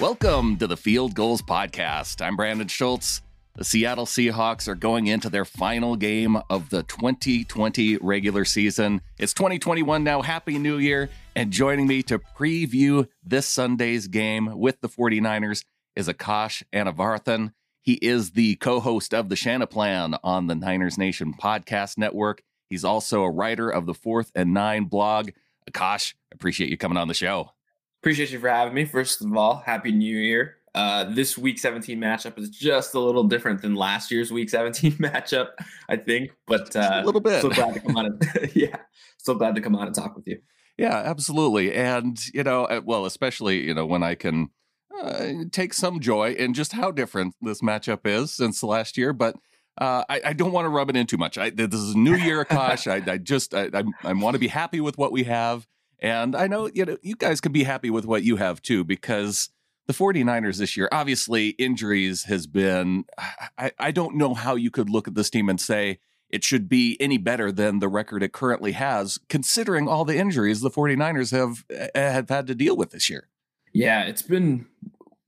Welcome to the Field Gulls Podcast. I'm Brandon Schultz. The Seattle Seahawks are going into their final game of the 2020 regular season. It's 2021 now. Happy New Year. And joining me to preview this Sunday's game with the 49ers is Akash Anavarathan. He is the co host of the Shanaplan on the Niners Nation podcast network. He's also a writer of the Fourth and Nine blog. Akash, appreciate you coming on the show. Appreciate you for having me. First of all, happy New Year. Uh, this week 17 matchup is just a little different than last year's week 17 matchup, I think. But uh, a little bit. So glad to come on. And, yeah, so glad to come on and talk with you. Yeah, absolutely. And you know, uh, well, especially you know when I can uh, take some joy in just how different this matchup is since last year, but. Uh, I, I, don't want to rub it in too much. I, this is New Year, Akash. I, I just I, I, I want to be happy with what we have. And I know, you know, you guys can be happy with what you have too, because the 49ers this year, obviously injuries has been, I, I don't know how you could look at this team and say it should be any better than the record it currently has, considering all the injuries the 49ers have, eh, have had to deal with this year. Yeah, it's been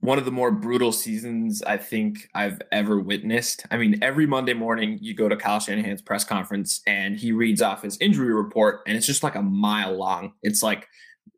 one of the more brutal seasons I think I've ever witnessed. I mean, every Monday morning you go to Kyle Shanahan's press conference and he reads off his injury report, and it's just like a mile long. It's like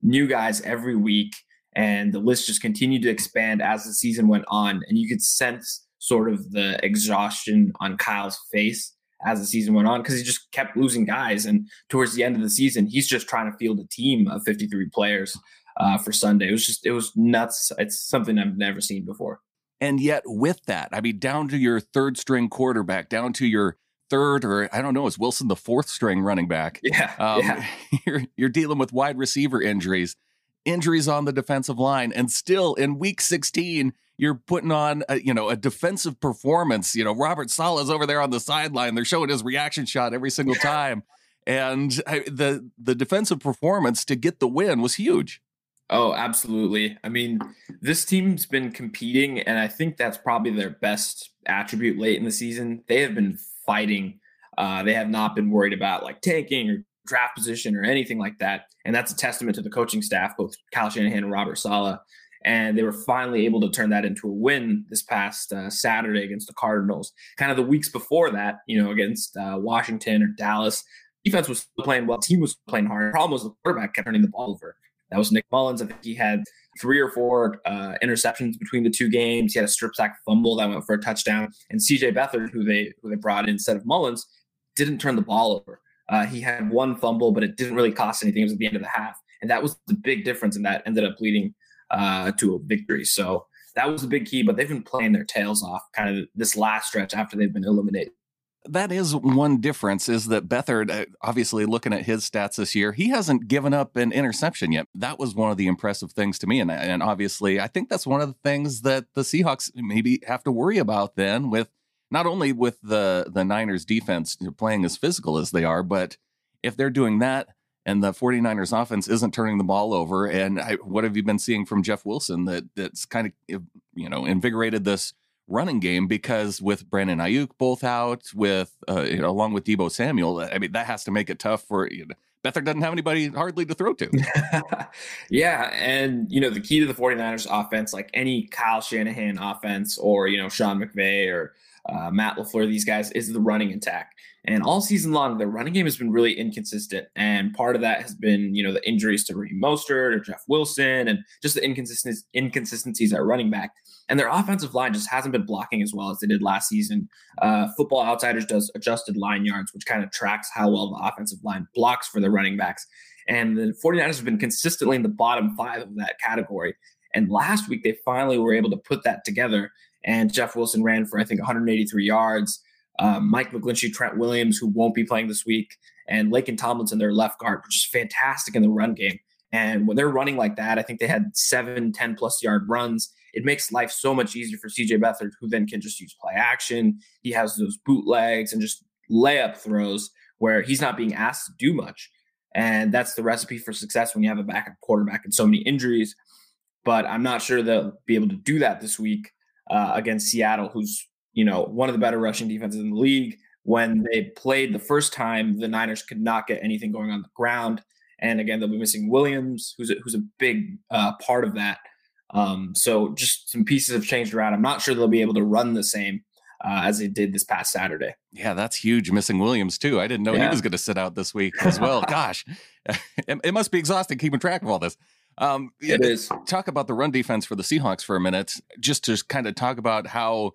new guys every week, and the list just continued to expand as the season went on. And you could sense sort of the exhaustion on Kyle's face as the season went on because he just kept losing guys. And towards the end of the season, he's just trying to field a team of 53 players uh, for Sunday. It was just, it was nuts. It's something I've never seen before. And yet, with that, I mean, down to your third string quarterback, down to your third, or I don't know, is Wilson the fourth string running back? Yeah. Um, yeah. You're, you're dealing with wide receiver injuries, injuries on the defensive line, and still in week 16, you're putting on a, you know a defensive performance. You know, Robert Saleh's over there on the sideline. They're showing his reaction shot every single time. and I, the the defensive performance to get the win was huge. Oh, absolutely. I mean, this team's been competing, and I think that's probably their best attribute late in the season. They have been fighting. Uh, they have not been worried about like tanking or draft position or anything like that. And that's a testament to the coaching staff, both Kyle Shanahan and Robert Saleh. And they were finally able to turn that into a win this past uh, Saturday against the Cardinals. Kind of the weeks before that, you know, against uh, Washington or Dallas, defense was playing well, team was playing hard. The problem was the quarterback kept turning the ball over. That was Nick Mullens. I think he had three or four uh, interceptions between the two games. He had a strip sack fumble that went for a touchdown. And CJ Beathard, who they who they brought in instead of Mullens, didn't turn the ball over. Uh, he had one fumble, but it didn't really cost anything. It was at the end of the half, and that was the big difference, and that ended up leading uh, to a victory. So that was the big key. But they've been playing their tails off kind of this last stretch after they've been eliminated that is one difference is that Beathard, uh, obviously looking at his stats this year, he hasn't given up an interception yet. That was one of the impressive things to me. And, and obviously, I think that's one of the things that the Seahawks maybe have to worry about then with not only with the, the Niners defense playing as physical as they are, but if they're doing that and the 49ers offense isn't turning the ball over. And I, what have you been seeing from Jeff Wilson that that's kind of, you know, invigorated this running game because with Brandon Aiyuk both out, with uh, you know, along with Deebo Samuel, I mean that has to make it tough for you know, Beathard doesn't have anybody hardly to throw to. yeah, and you know the key to the 49ers offense, like any Kyle Shanahan offense or you know Sean McVay or uh, Matt LaFleur, these guys is the running attack. And all season long, the running game has been really inconsistent. And part of that has been, you know, the injuries to Raheem Mostert or Jeff Wilson and just the inconsistencies, inconsistencies at running back. And their offensive line just hasn't been blocking as well as they did last season. Uh, Football Outsiders does adjusted line yards, which kind of tracks how well the offensive line blocks for the running backs. And the 49ers have been consistently in the bottom five of that category. And last week, they finally were able to put that together. And Jeff Wilson ran for, I think, 183 yards um, Mike McGlinchey, Trent Williams, who won't be playing this week, and Laken Tomlinson, their left guard, which is fantastic in the run game. And when they're running like that, I think they had seven, 10 plus yard runs. It makes life so much easier for CJ Beathard, who then can just use play action. He has those bootlegs and just layup throws where he's not being asked to do much. And that's the recipe for success when you have a backup quarterback and so many injuries. But I'm not sure they'll be able to do that this week uh, against Seattle, who's you know, one of the better rushing defenses in the league. When they played the first time, the Niners could not get anything going on the ground. And again, they'll be missing Williams, who's a, who's a big uh, part of that. Um, so just some pieces have changed around. I'm not sure they'll be able to run the same uh, as they did this past Saturday. Yeah, that's huge. Missing Williams too. I didn't know yeah. he was going to sit out this week as well. Gosh, it, it, must be exhausting keeping track of all this. Um, it is. Talk about the run defense for the Seahawks for a minute, just to kind of talk about how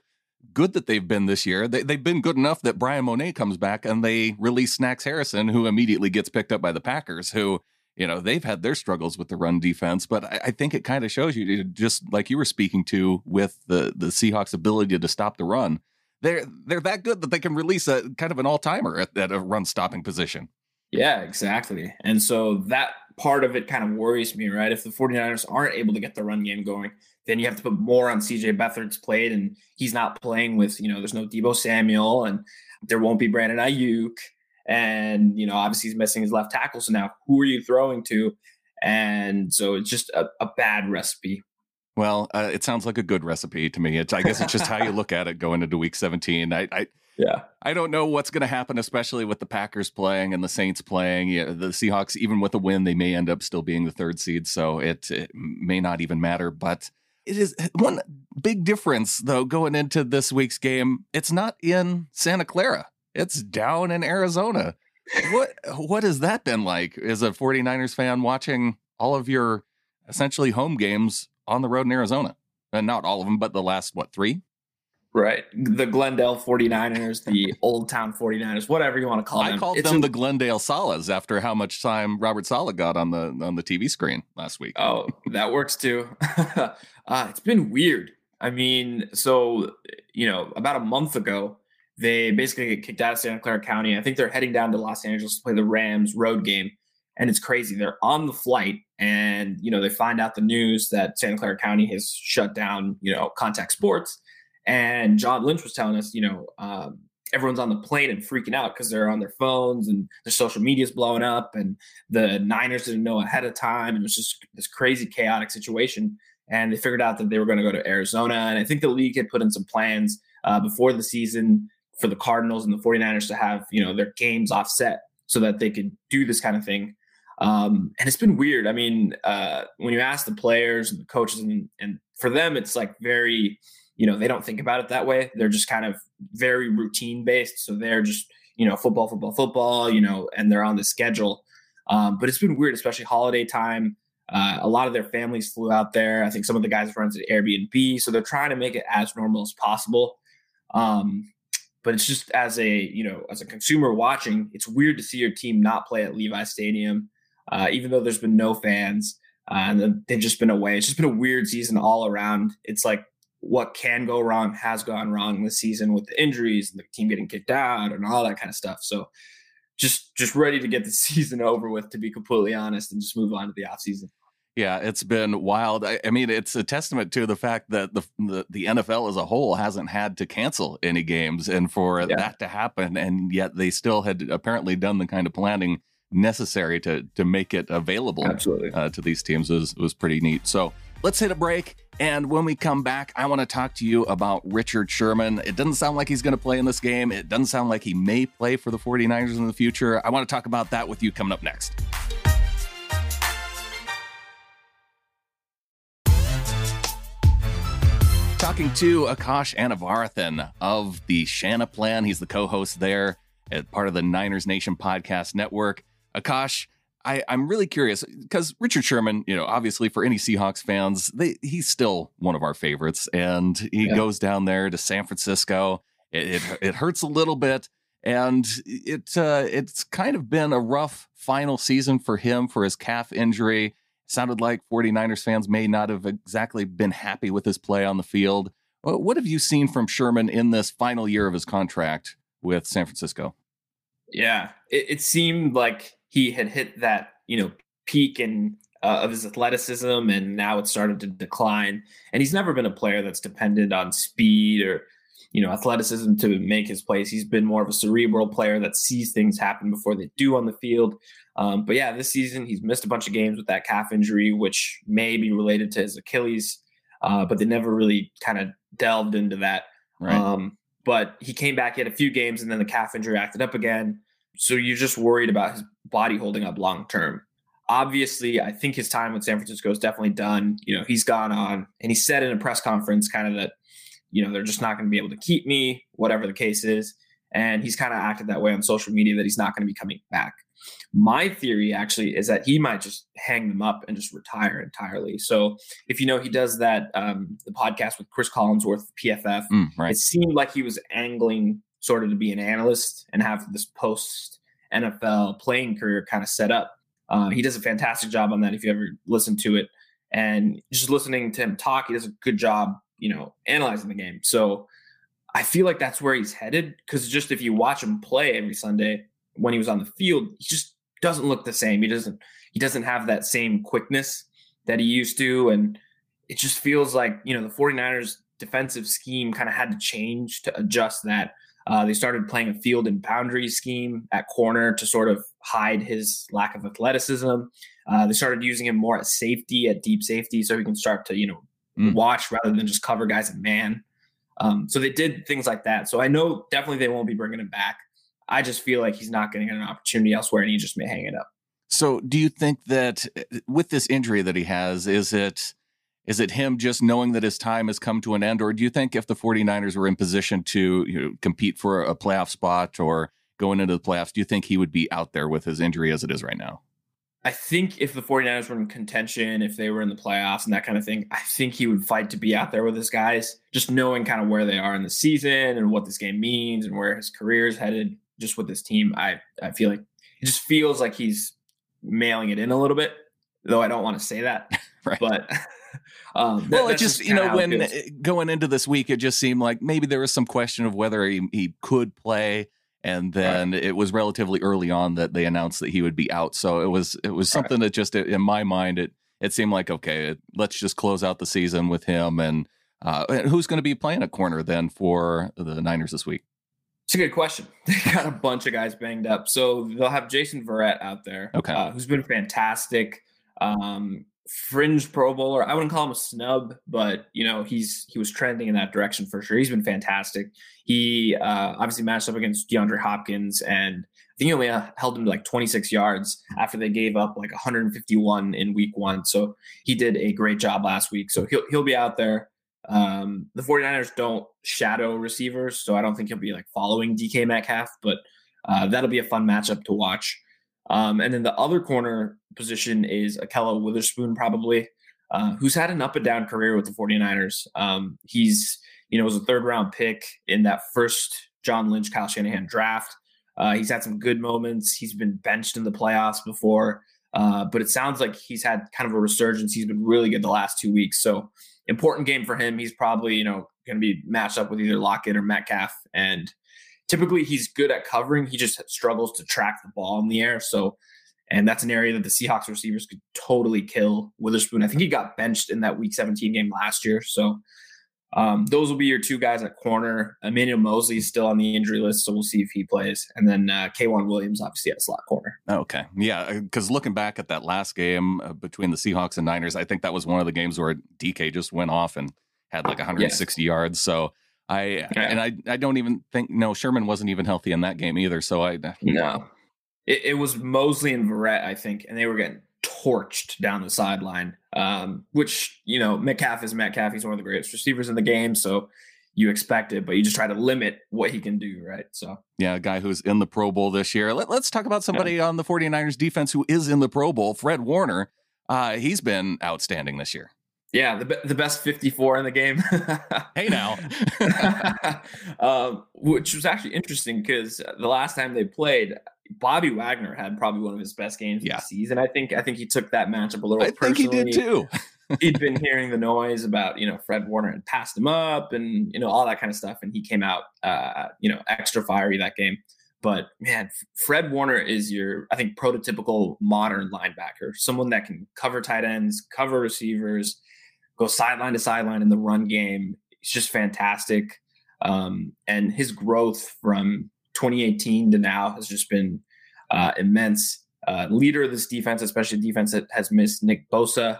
good that they've been this year. They, have been good enough that Bryan Mone comes back and they release Snacks Harrison, who immediately gets picked up by the Packers, who you know they've had their struggles with the run defense, but I, I think it kind of shows you, just like you were speaking to, with the the Seahawks' ability to stop the run. They're they're that good that they can release a kind of an all timer at, at a run stopping position. Yeah, exactly. And so that part of it kind of worries me, right? If the 49ers aren't able to get the run game going, then you have to put more on CJ Beathard's plate, and he's not playing with, you know, there's no Deebo Samuel, and there won't be Brandon Aiyuk. And, you know, obviously he's missing his left tackle. So now who are you throwing to? And so it's just a, a bad recipe. Well, uh, it sounds like a good recipe to me. It's, I guess it's just how you look at it going into week 17. I, I yeah. I don't know what's going to happen, especially with the Packers playing and the Saints playing. Yeah, the Seahawks, even with a win, they may end up still being the third seed. So it, it may not even matter. But it is eh, one big difference, though, going into this week's game. It's not in Santa Clara. It's down in Arizona. what what has that been like as a 49ers fan watching all of your essentially home games on the road in Arizona? And not all of them, but the last what, 3? Right. The Glendale 49ers, the Old Town 49ers, whatever you want to call them. I called it's them a, the Glendale Salas after how much time Robert Saleh got on the on the TV screen last week. Oh, that works too. uh, it's been weird. I mean, so you know, about a month ago, they basically get kicked out of Santa Clara County. I think they're heading down to Los Angeles to play the Rams road game. And it's crazy. They're on the flight and, you know, they find out the news that Santa Clara County has shut down, you know, contact sports. And John Lynch was telling us, you know, um, everyone's on the plane and freaking out because they're on their phones and their social media's blowing up and the Niners didn't know ahead of time. And it was just this crazy chaotic situation. And they figured out that they were going to go to Arizona. And I think the league had put in some plans uh, before the season for the Cardinals and the 49ers to have, you know, their games offset so that they could do this kind of thing. Um, and it's been weird. I mean, uh, when you ask the players and the coaches, and, and for them, it's like very, you know, they don't think about it that way. They're just kind of very routine based. So they're just, you know, football, football, football, you know, and they're on the schedule. Um, but it's been weird, especially holiday time. Uh, a lot of their families flew out there. I think some of the guys runs rented Airbnb, so they're trying to make it as normal as possible. Um, but it's just as a you know as a consumer watching it's weird to see your team not play at levi stadium uh, even though there's been no fans uh, and they've just been away it's just been a weird season all around it's like what can go wrong has gone wrong this season with the injuries and the team getting kicked out and all that kind of stuff so just just ready to get the season over with to be completely honest and just move on to the off season yeah, it's been wild. I, I, mean, it's a testament to the fact that the, the, the NFL as a whole hasn't had to cancel any games, and for yeah. that to happen, and yet they still had apparently done the kind of planning necessary to to make it available Absolutely. Uh, to these teams was was pretty neat. So let's hit a break, and when we come back, I want to talk to you about Richard Sherman. It doesn't sound like he's going to play in this game. It doesn't sound like he may play for the 49ers in the future. I want to talk about that with you coming up next. talking to Akash Anavarathan of the Shanaplan. He's the co-host there at part of the Niners Nation podcast network. Akash, I, am really curious because Richard Sherman, you know, obviously for any Seahawks fans, they, he's still one of our favorites, and he yeah. goes down there to San Francisco. It, it, it hurts a little bit, and it uh, it's kind of been a rough final season for him for his calf injury sounded like 49ers fans may not have exactly been happy with his play on the field. What have you seen from Sherman in this final year of his contract with San Francisco? Yeah, it, it seemed like he had hit that, you know, peak and uh, of his athleticism, and now it started to decline. And he's never been a player that's dependent on speed or, you know, athleticism to make his plays. He's been more of a cerebral player that sees things happen before they do on the field. Um, but yeah, this season he's missed a bunch of games with that calf injury, which may be related to his Achilles, uh, but they never really kind of delved into that. Right. Um, but he came back, he had a few games, and then the calf injury acted up again. So you're just worried about his body holding up long term. obviously, I think his time with San Francisco is definitely done. You know, he's gone on and he said in a press conference kind of that, you know, they're just not going to be able to keep me, whatever the case is. And he's kind of acted that way on social media that he's not going to be coming back. My theory actually is that he might just hang them up and just retire entirely. So if you know he does that um, the podcast with Chris Collinsworth, PFF, mm, right. it seemed like he was angling sort of to be an analyst and have this post NFL playing career kind of set up. Uh, he does a fantastic job on that. If you ever listen to it, and just listening to him talk, he does a good job, you know, analyzing the game. So I feel like that's where he's headed because just if you watch him play every Sunday when he was on the field, he just doesn't look the same. He doesn't he doesn't have that same quickness that he used to and it just feels like, you know, the 49ers defensive scheme kind of had to change to adjust that. Uh, they started playing a field and boundary scheme at corner to sort of hide his lack of athleticism. Uh, they started using him more at safety, at deep safety, so he can start to, you know, mm. watch rather than just cover guys in man. Um, so they did things like that. So I know definitely they won't be bringing him back. I just feel like he's not getting an opportunity elsewhere, and he just may hang it up. So, do you think that uh, with this injury that he has, is it is it him just knowing that his time has come to an end, or do you think if the 49ers were in position to you know, compete for a playoff spot or going into the playoffs, do you think he would be out there with his injury as it is right now? I think if the 49ers were in contention, if they were in the playoffs and that kind of thing, I think he would fight to be out there with his guys, just knowing kind of where they are in the season and what this game means and where his career is headed just with this team. I, I feel like it just feels like he's mailing it in a little bit, though I don't want to say that. right. But um, well, it just, just you know, when going into this week, it just seemed like maybe there was some question of whether he, he could play and then right. it was relatively early on that they announced that he would be out. So it was it was something right. that just in my mind it it seemed like okay, let's just close out the season with him. And uh, who's going to be playing a corner then for the Niners this week? It's a good question. They got a bunch of guys banged up, so they'll have Jason Verrett out there, okay, uh, who's been fantastic. Um, fringe Pro Bowler. I wouldn't call him a snub, but you know he's he was trending in that direction for sure. He's been fantastic. He uh, obviously matched up against DeAndre Hopkins, and I think he only uh, held him to like 26 yards after they gave up like 151 in Week One. So he did a great job last week. So he'll he'll be out there. Um, the 49ers don't shadow receivers, so I don't think he'll be like following DK Metcalf, but uh, that'll be a fun matchup to watch. Um, and then the other corner position is Ahkello Witherspoon, probably, uh, who's had an up and down career with the 49ers. Um, he's, you know, was a third round pick in that first John Lynch, Kyle Shanahan draft. Uh, he's had some good moments. He's been benched in the playoffs before, uh, but it sounds like he's had kind of a resurgence. He's been really good the last two weeks. So important game for him. He's probably, you know, going to be matched up with either Lockett or Metcalf. And typically he's good at covering. He just struggles to track the ball in the air. So, and that's an area that the Seahawks receivers could totally kill Witherspoon. I think he got benched in that Week 17 game last year. So, um, those will be your two guys at corner. Emmanuel Moseley is still on the injury list, so we'll see if he plays. And then uh, K'Waun Williams, obviously, at slot corner. Okay. Yeah. Because looking back at that last game uh, between the Seahawks and Niners, I think that was one of the games where DK just went off and had like 160 yes. yards. So, I yeah. and I I don't even think no Sherman wasn't even healthy in that game either. So I no, it, it was Moseley and Verrett I think, and they were getting torched down the sideline. Um, which you know Metcalf is Metcalf. He's one of the greatest receivers in the game. So you expect it, but you just try to limit what he can do, right? So, yeah, a guy who's in the Pro Bowl this year. Let, us talk about somebody yeah. on the 49ers defense who is in the Pro Bowl, Fred Warner. Uh, he's been outstanding this year. Yeah, the the best 54 in the game. hey now, um, which was actually interesting because the last time they played, Bobby Wagner had probably one of his best games yeah. of the season. I think I think he took that matchup a little. I personally. think he did too. He'd been hearing the noise about you know Fred Warner had passed him up and you know all that kind of stuff, and he came out uh, you know extra fiery that game. But man, Fred Warner is your I think prototypical modern linebacker, someone that can cover tight ends, cover receivers go sideline to sideline in the run game. He's just fantastic. Um, and his growth from 2018 to now has just been uh, immense. Uh, leader of this defense, especially defense that has missed Nick Bosa,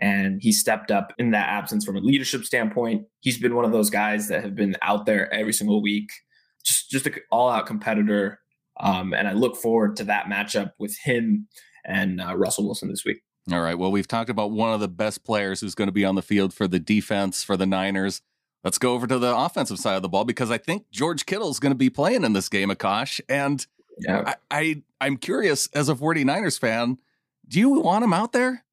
and he stepped up in that absence from a leadership standpoint. He's been one of those guys that have been out there every single week, just just an all out competitor. Um, and I look forward to that matchup with him and uh, Russell Wilson this week. All right. Well, we've talked about one of the best players who's going to be on the field for the defense for the Niners. Let's go over to the offensive side of the ball because I think George Kittle is going to be playing in this game, Akash. And yeah. I, I, I'm curious as a 49ers fan, do you want him out there?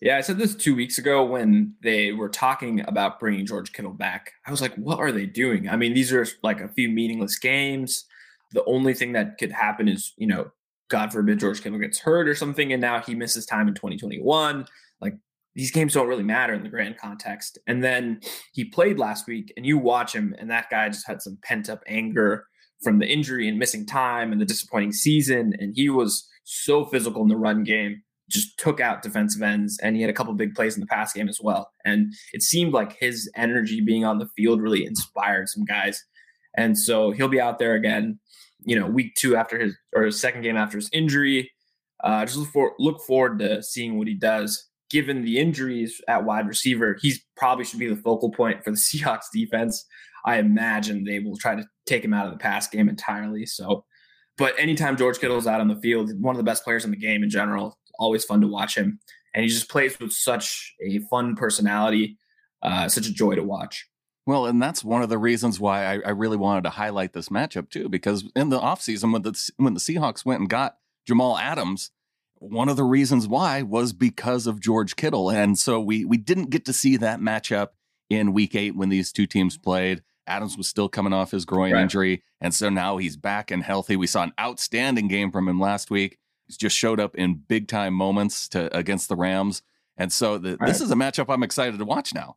Yeah, I said this two weeks ago when they were talking about bringing George Kittle back. I was like, what are they doing? I mean, these are like a few meaningless games. The only thing that could happen is, you know, God forbid George Kittle gets hurt or something, and now he misses time in 2021. Like these games don't really matter in the grand context. And then he played last week, and you watch him, and that guy just had some pent up anger from the injury and missing time and the disappointing season. And he was so physical in the run game, just took out defensive ends, and he had a couple big plays in the pass game as well. And it seemed like his energy being on the field really inspired some guys. And so he'll be out there again you know, week two after his or his second game after his injury. Uh, just look, for, look forward to seeing what he does. Given the injuries at wide receiver, he's probably should be the focal point for the Seahawks defense. I imagine they will try to take him out of the pass game entirely. So, but anytime George Kittle is out on the field, one of the best players in the game in general, always fun to watch him. And he just plays with such a fun personality, uh, such a joy to watch. Well, and that's one of the reasons why I, I, really wanted to highlight this matchup too, because in the offseason when the when the Seahawks went and got Jamal Adams, one of the reasons why was because of George Kittle. And so we we didn't get to see that matchup in week eight when these two teams played. Adams was still coming off his groin right. injury. And so now he's back and healthy. We saw an outstanding game from him last week. He's just showed up in big time moments to against the Rams. And so the, right. this is a matchup I'm excited to watch now.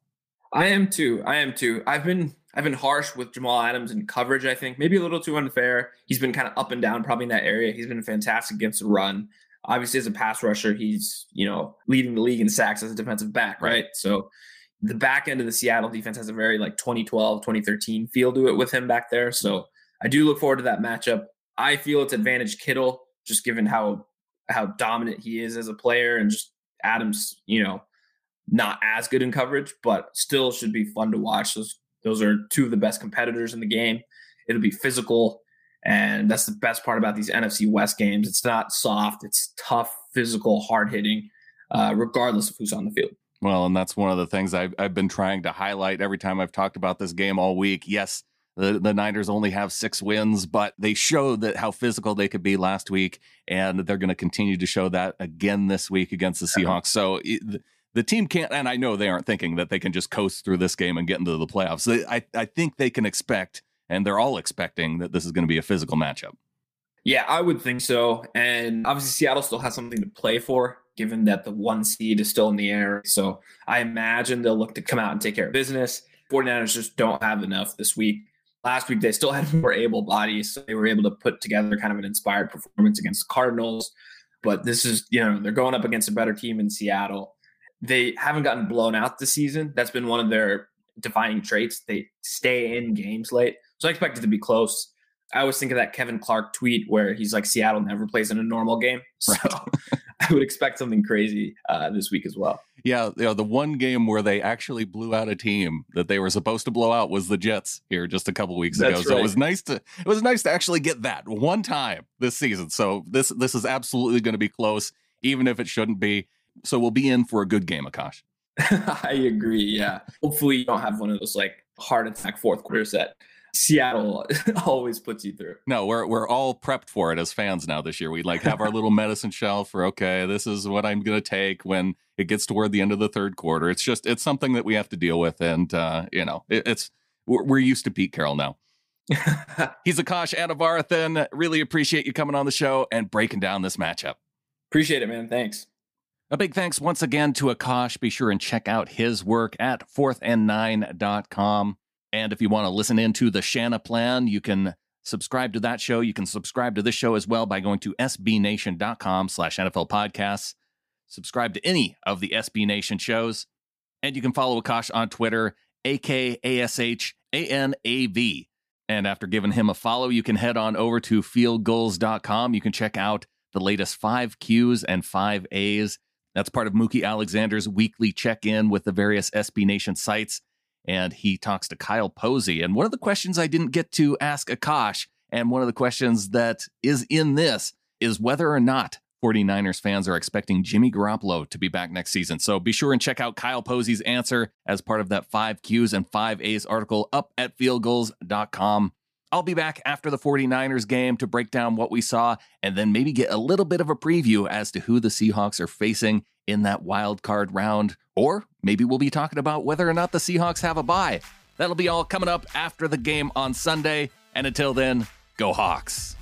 I am too. I am too. I've been I've been harsh with Jamal Adams in coverage. I think maybe a little too unfair. He's been kind of up and down probably in that area. He's been fantastic against the run. Obviously, as a pass rusher, he's you know leading the league in sacks as a defensive back, right? So the back end of the Seattle defense has a very like 2012, 2013 feel to it with him back there. So I do look forward to that matchup. I feel it's advantage Kittle just given how how dominant he is as a player and just Adams, you know, not as good in coverage, but still should be fun to watch. Those those are two of the best competitors in the game. It'll be physical, and that's the best part about these NFC West games. It's not soft; it's tough, physical, hard hitting, uh, regardless of who's on the field. Well, and that's one of the things I've, I've been trying to highlight every time I've talked about this game all week. Yes, the, the Niners only have six wins, but they showed that how physical they could be last week, and they're going to continue to show that again this week against the Seahawks. So. It, the team can't, and I know they aren't thinking that they can just coast through this game and get into the playoffs. I, I think they can expect, and they're all expecting that this is going to be a physical matchup. Yeah, I would think so. And obviously, Seattle still has something to play for, given that the one seed is still in the air. So I imagine they'll look to come out and take care of business. 49ers just don't have enough this week. Last week, they still had more able bodies. So they were able to put together kind of an inspired performance against the Cardinals. But this is, you know, they're going up against a better team in Seattle they haven't gotten blown out this season. That's been one of their defining traits. They stay in games late. So I expect it to be close. I always think of that Kevin Clark tweet where he's like, Seattle never plays in a normal game. So right. I would expect something crazy uh, this week as well. Yeah, you know, the one game where they actually blew out a team that they were supposed to blow out was the Jets here just a couple weeks That's ago. Right. So it was nice to it was nice to actually get that one time this season. So this this is absolutely going to be close, even if it shouldn't be. So we'll be in for a good game, Akash. I agree. Yeah. Hopefully you don't have one of those like heart attack fourth quarters that Seattle always puts you through. No, we're we're all prepped for it as fans now this year. We like have our little medicine shelf for okay, this is what I'm going to take when it gets toward the end of the third quarter. It's just it's something that we have to deal with, and uh, you know it, it's we're, we're used to Pete Carroll now. He's Akash Anavarathan. Really appreciate you coming on the show and breaking down this matchup. Appreciate it, man. Thanks. A big thanks once again to Akash. Be sure and check out his work at fourthandnine.com. And if you want to listen into the Shanaplan, you can subscribe to that show. You can subscribe to this show as well by going to sbnation.com slash NFL podcasts. Subscribe to any of the SB Nation shows. And you can follow Akash on Twitter, A-K-A-S-H-A-N-A-V. And after giving him a follow, you can head on over to fieldgulls.com. You can check out the latest five Qs and five As that's part of Mookie Alexander's weekly check in with the various SB Nation sites. And he talks to Kyle Posey. And one of the questions I didn't get to ask Akash, and one of the questions that is in this, is whether or not 49ers fans are expecting Jimmy Garoppolo to be back next season. So be sure and check out Kyle Posey's answer as part of that 5 Qs and 5 A's article up at fieldgulls.com. I'll be back after the 49ers game to break down what we saw and then maybe get a little bit of a preview as to who the Seahawks are facing in that wild card round. Or maybe we'll be talking about whether or not the Seahawks have a bye. That'll be all coming up after the game on Sunday. And until then, go Hawks.